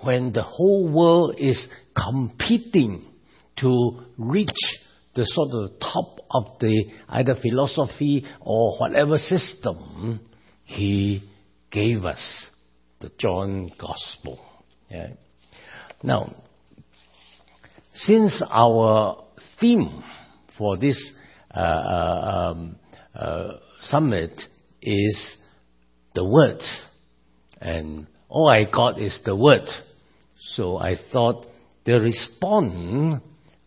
when the whole world is competing to reach the sort of top of the either philosophy or whatever system, he gave us the John Gospel. Yeah. Now, since our theme for this uh, uh, um, uh, summit is the Word, and all I got is the Word, so I thought the response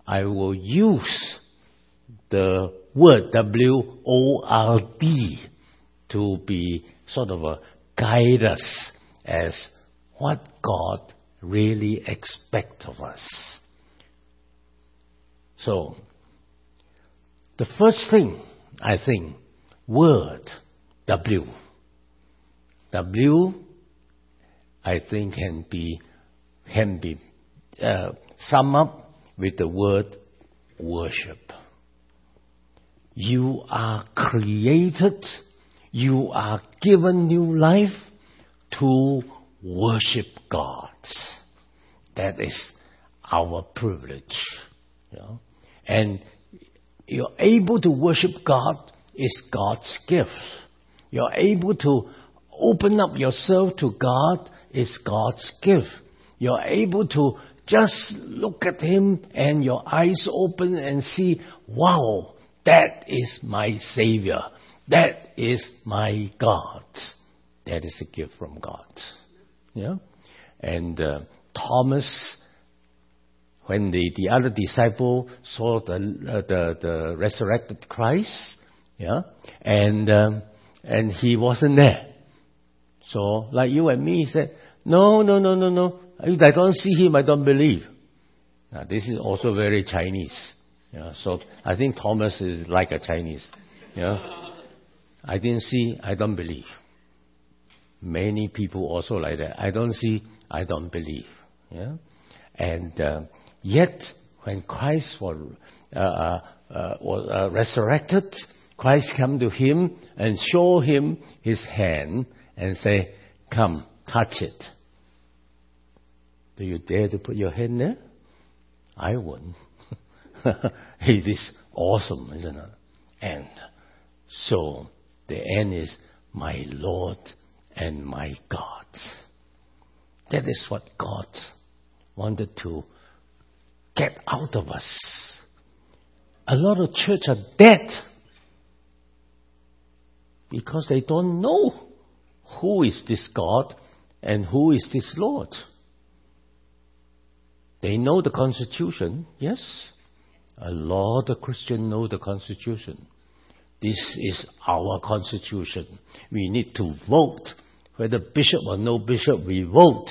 I will use the word W O R D to be sort of a guide us as what God really expects of us. So, the first thing I think, word W. W, I think can be can be uh, summed up with the word worship. You are created, you are given new life to worship God. That is our privilege. And you're able to worship God is God's gift. You're able to open up yourself to God is God's gift. You're able to just look at Him and your eyes open and see, wow, that is my Savior. That is my God. That is a gift from God. Yeah? And uh, Thomas, when the, the other disciple saw the, uh, the, the resurrected Christ, yeah, and, um, and he wasn't there. So, like you and me, he said, no, no, no, no, no. If I don't see him, I don't believe. Now, this is also very Chinese. Yeah, so I think Thomas is like a Chinese. Yeah. I didn't see, I don't believe. Many people also like that. I don't see, I don't believe. Yeah. And uh, yet, when Christ was, uh, uh, uh was uh, resurrected, Christ come to him and show him his hand and say, "Come, touch it." Do you dare to put your hand there? I wouldn't. <laughs> it is awesome, isn't it? And so the end is my Lord and my God. That is what God wanted to get out of us. A lot of church are dead because they don't know who is this God and who is this Lord. They know the Constitution, yes. A lot of Christians know the Constitution. This is our Constitution. We need to vote. Whether bishop or no bishop, we vote.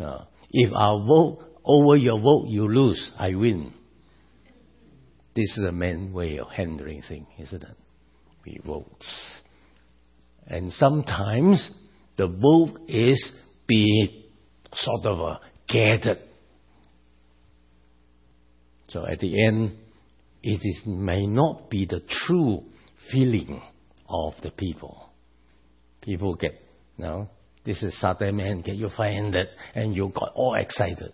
Uh, if our vote, over your vote, you lose, I win. This is a man way of handling things, isn't it? We vote. And sometimes the vote is being sort of a gathered so at the end, it is, may not be the true feeling of the people. People get, you know, this is Saturday man, get you 500, and you got all excited.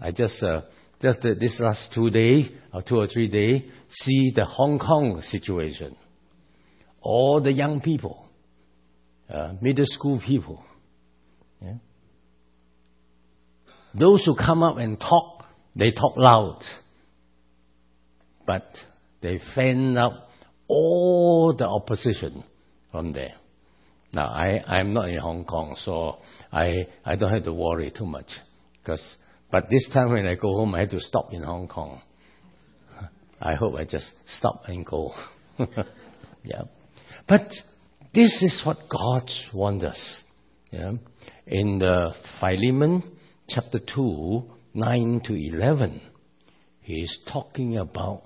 I just, uh, just uh, this last two days, or two or three days, see the Hong Kong situation. All the young people, uh, middle school people, yeah? those who come up and talk they talk loud, but they fan out all the opposition from there. Now, I, I'm not in Hong Kong, so I, I don't have to worry too much. Cause, but this time when I go home, I have to stop in Hong Kong. I hope I just stop and go. <laughs> yeah. But this is what God wants us. Yeah. In the Philemon chapter 2, 9 to 11, he is talking about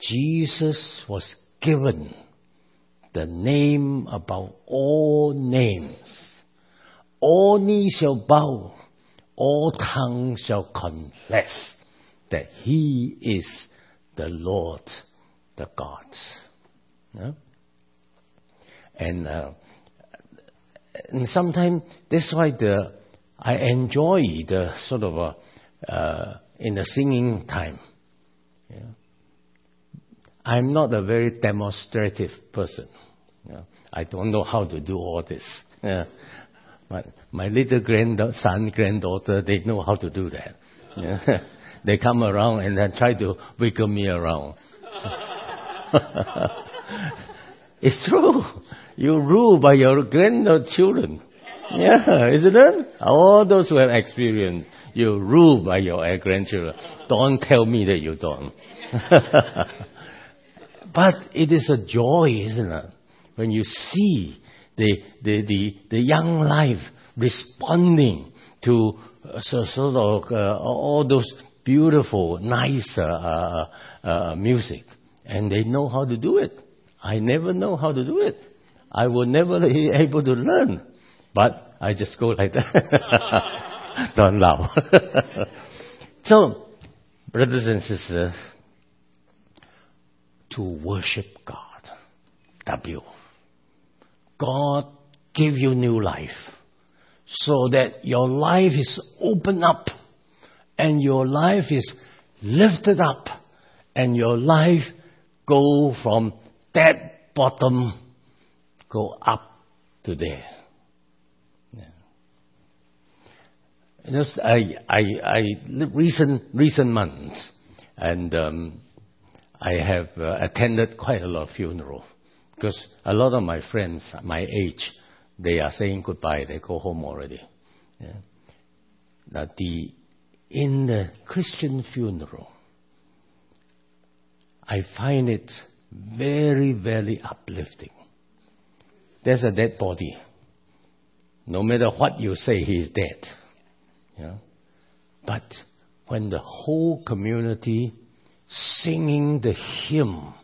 Jesus was given the name above all names. All knees shall bow, all tongues shall confess that he is the Lord, the God. Yeah? And, uh, and sometimes that's why the I enjoy the sort of a uh, in the singing time. Yeah. I'm not a very demonstrative person. Know, I don't know how to do all this. But my little grandson, granddaughter, they know how to do that. Yeah. <laughs> they come around and then try to wiggle me around. <laughs> it's true. You rule by your grandchildren. Yeah, isn't it? All those who have experience, you rule by your grandchildren. Don't tell me that you don't. <laughs> but it is a joy, isn't it? When you see the, the, the, the young life responding to uh, so, sort of uh, all those beautiful, nice uh, uh, uh, music. And they know how to do it. I never know how to do it. I will never be <laughs> able to learn. But I just go like that. <laughs> Don't laugh. so, brothers and sisters, to worship God. W. God give you new life so that your life is opened up and your life is lifted up and your life go from that bottom go up to there. Just I, I, I recent recent months, and um, I have uh, attended quite a lot of funeral because a lot of my friends my age they are saying goodbye. They go home already. Yeah. Now the in the Christian funeral, I find it very, very uplifting. There's a dead body. No matter what you say, he's dead. Yeah. But when the whole community singing the hymn,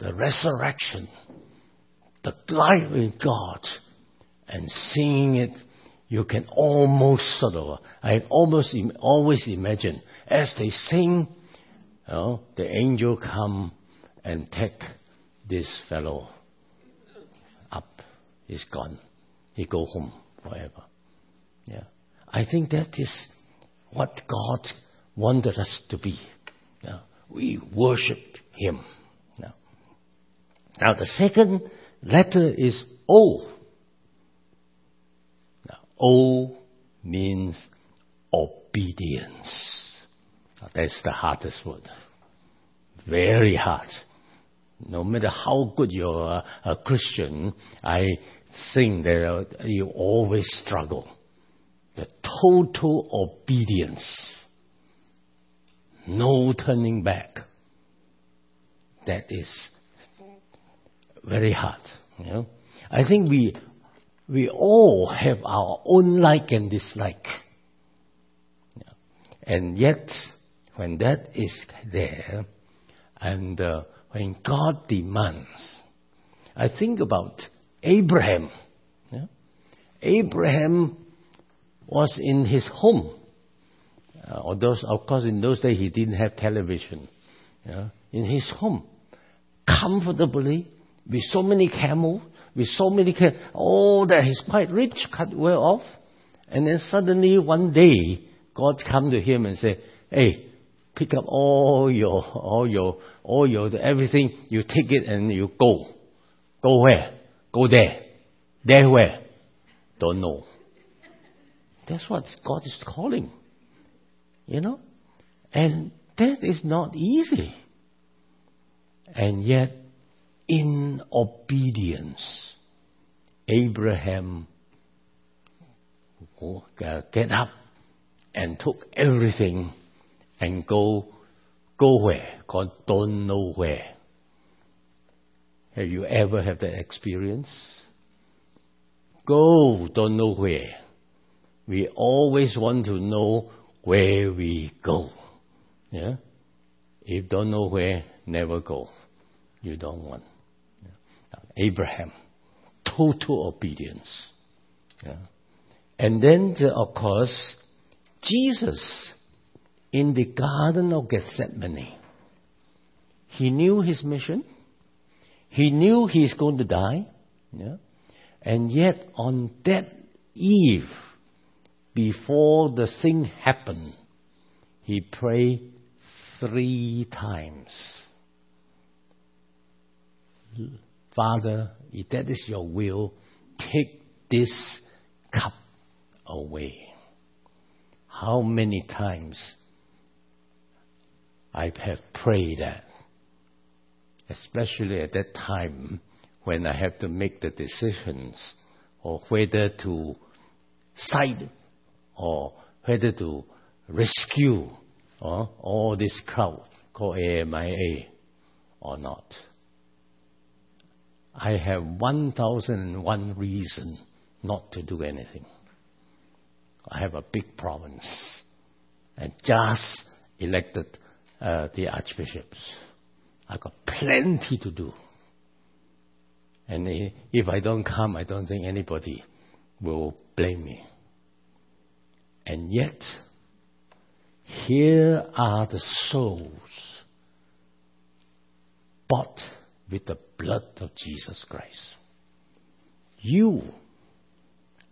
the resurrection, the life in God, and seeing it, you can almost sort of, I almost always imagine as they sing, you know, the angel come and take this fellow up. He's gone. He go home forever. Yeah. I think that is what God wanted us to be. Yeah. We worship Him. Now, the second letter is O. Now, o means obedience. Now, that's the hardest word. Very hard. No matter how good you're a Christian, I think that uh, you always struggle. The total obedience. No turning back. That is very hard. You know? I think we we all have our own like and dislike. And yet, when that is there, and uh, when God demands, I think about Abraham. Yeah? Abraham was in his home. Uh, although, of course, in those days he didn't have television. Yeah? In his home, comfortably, with so many camels, with so many camels, all oh, that he's quite rich, cut well off. And then suddenly one day, God come to him and say, "Hey, pick up all your, all your, all your everything. You take it and you go. Go where? Go there. There where? Don't know. That's what God is calling. You know, and that is not easy. And yet in obedience, Abraham get up and took everything and go go where? God don't know where. Have you ever had that experience? Go don't know where. We always want to know where we go. Yeah? If don't know where, never go. You don't want. Abraham, total obedience. Yeah. And then, uh, of course, Jesus in the Garden of Gethsemane. He knew his mission. He knew he's going to die. Yeah? And yet, on that eve, before the thing happened, he prayed three times. Father, if that is your will, take this cup away. How many times I have prayed that, especially at that time when I have to make the decisions or whether to side or whether to rescue or all this crowd called AMIA or not. I have 1001 reason not to do anything. I have a big province and just elected uh, the archbishops. I've got plenty to do. And if I don't come, I don't think anybody will blame me. And yet, here are the souls bought with the blood of Jesus Christ. You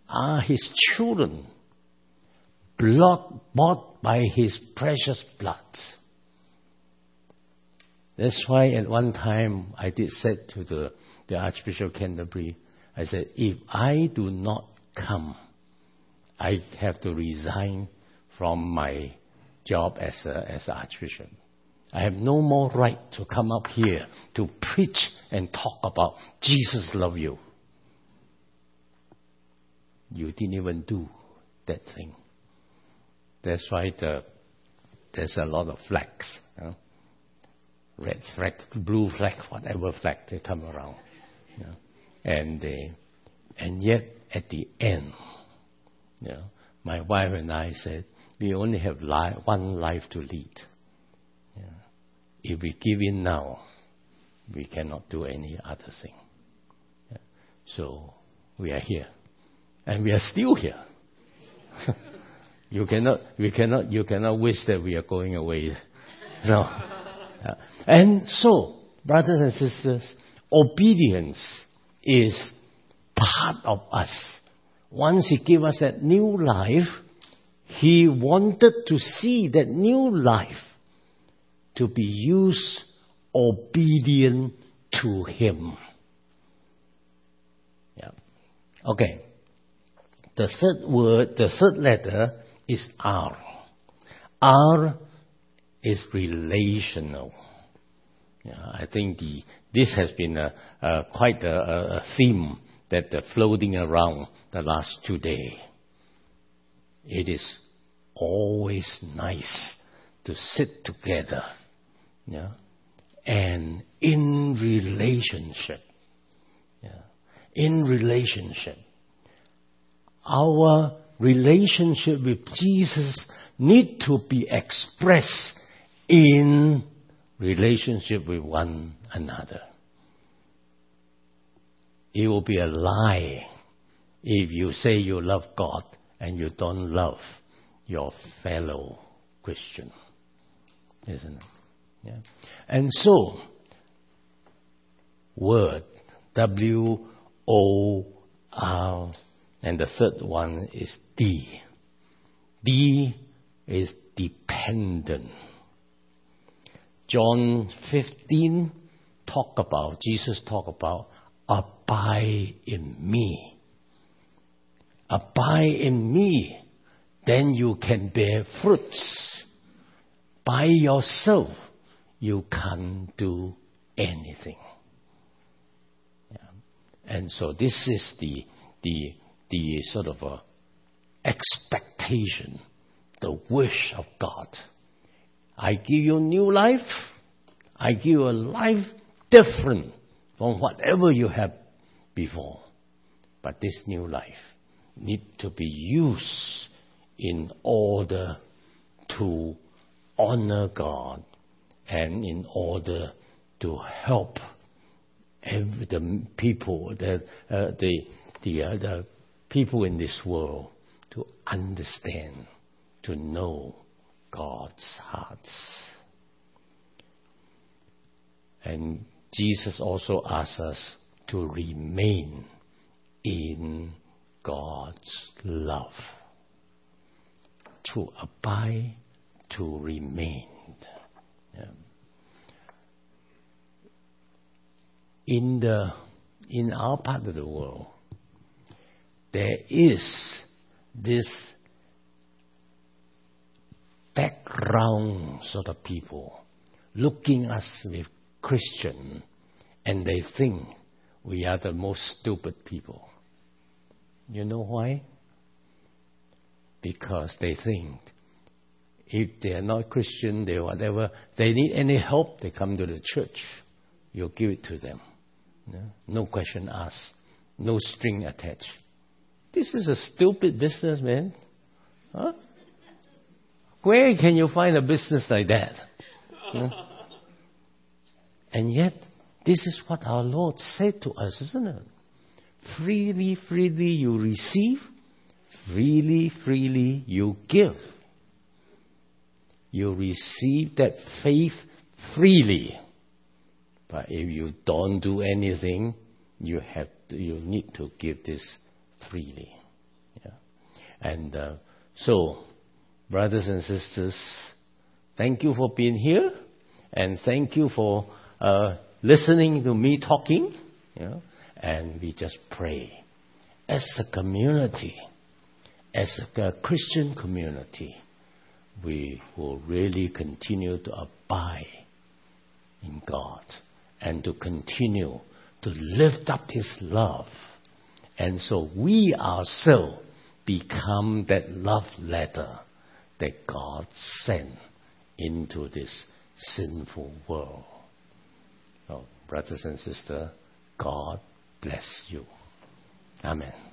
are his children, blood, bought by his precious blood. That's why at one time I did say to the, the Archbishop of Canterbury, I said, if I do not come, I have to resign from my job as a, as Archbishop. I have no more right to come up here to preach and talk about Jesus love you. You didn't even do that thing. That's why the, there's a lot of flags. You know? Red flag, blue flag, whatever flag they come around. You know? And, they, and yet at the end, you know, my wife and I said, we only have li- one life to lead. If we give in now, we cannot do any other thing. Yeah. So we are here, and we are still here. <laughs> you cannot, we cannot, you cannot wish that we are going away. No. Yeah. And so, brothers and sisters, obedience is part of us. Once He gave us that new life, He wanted to see that new life to be used obedient to Him. Yeah. Okay. The third word, the third letter is R. R is relational. Yeah, I think the, this has been a, a quite a, a, theme that uh, floating around the last two days. It is always nice to sit together, yeah, and in relationship, yeah, in relationship. Our relationship with Jesus need to be expressed in relationship with one another. It will be a lie if you say you love God and you don't love your fellow Christian. Isn't it? Yeah. And so, word, W O R, and the third one is D. D is dependent. John 15 talk about, Jesus talk about, abide in me. Abide in me, then you can bear fruits. By yourself, you can't do anything. Yeah. And so this is the, the, the sort of a expectation, the wish of God. I give you new life. I give you a life different from whatever you have before. But this new life need to be used in order to honor God and in order to help the people, the, uh, the, the, uh, the people in this world to understand, to know God's hearts. And Jesus also asks us to remain in God's love. To abide, to remain. In the in our part of the world, there is this background sort of people looking us with Christian and they think we are the most stupid people. You know why? Because they think if they are not Christian, they whatever, they need any help, they come to the church. You give it to them. No, question asked. No string attached. This is a stupid business, man. Huh? Where can you find a business like that? And yet, this is what our Lord said to us, isn't it? Freely, freely you receive, freely, freely you give. You receive that faith freely. But if you don't do anything, you have to, you need to give this freely. Yeah. And uh, so, brothers and sisters, thank you for being here, and thank you for uh, listening to me talking. Yeah. And we just pray as a community, as a Christian community, we will really continue to abide in God and to continue to lift up His love. And so we ourselves become that love letter that God sent into this sinful world. So, brothers and sisters, God bless you. Amen.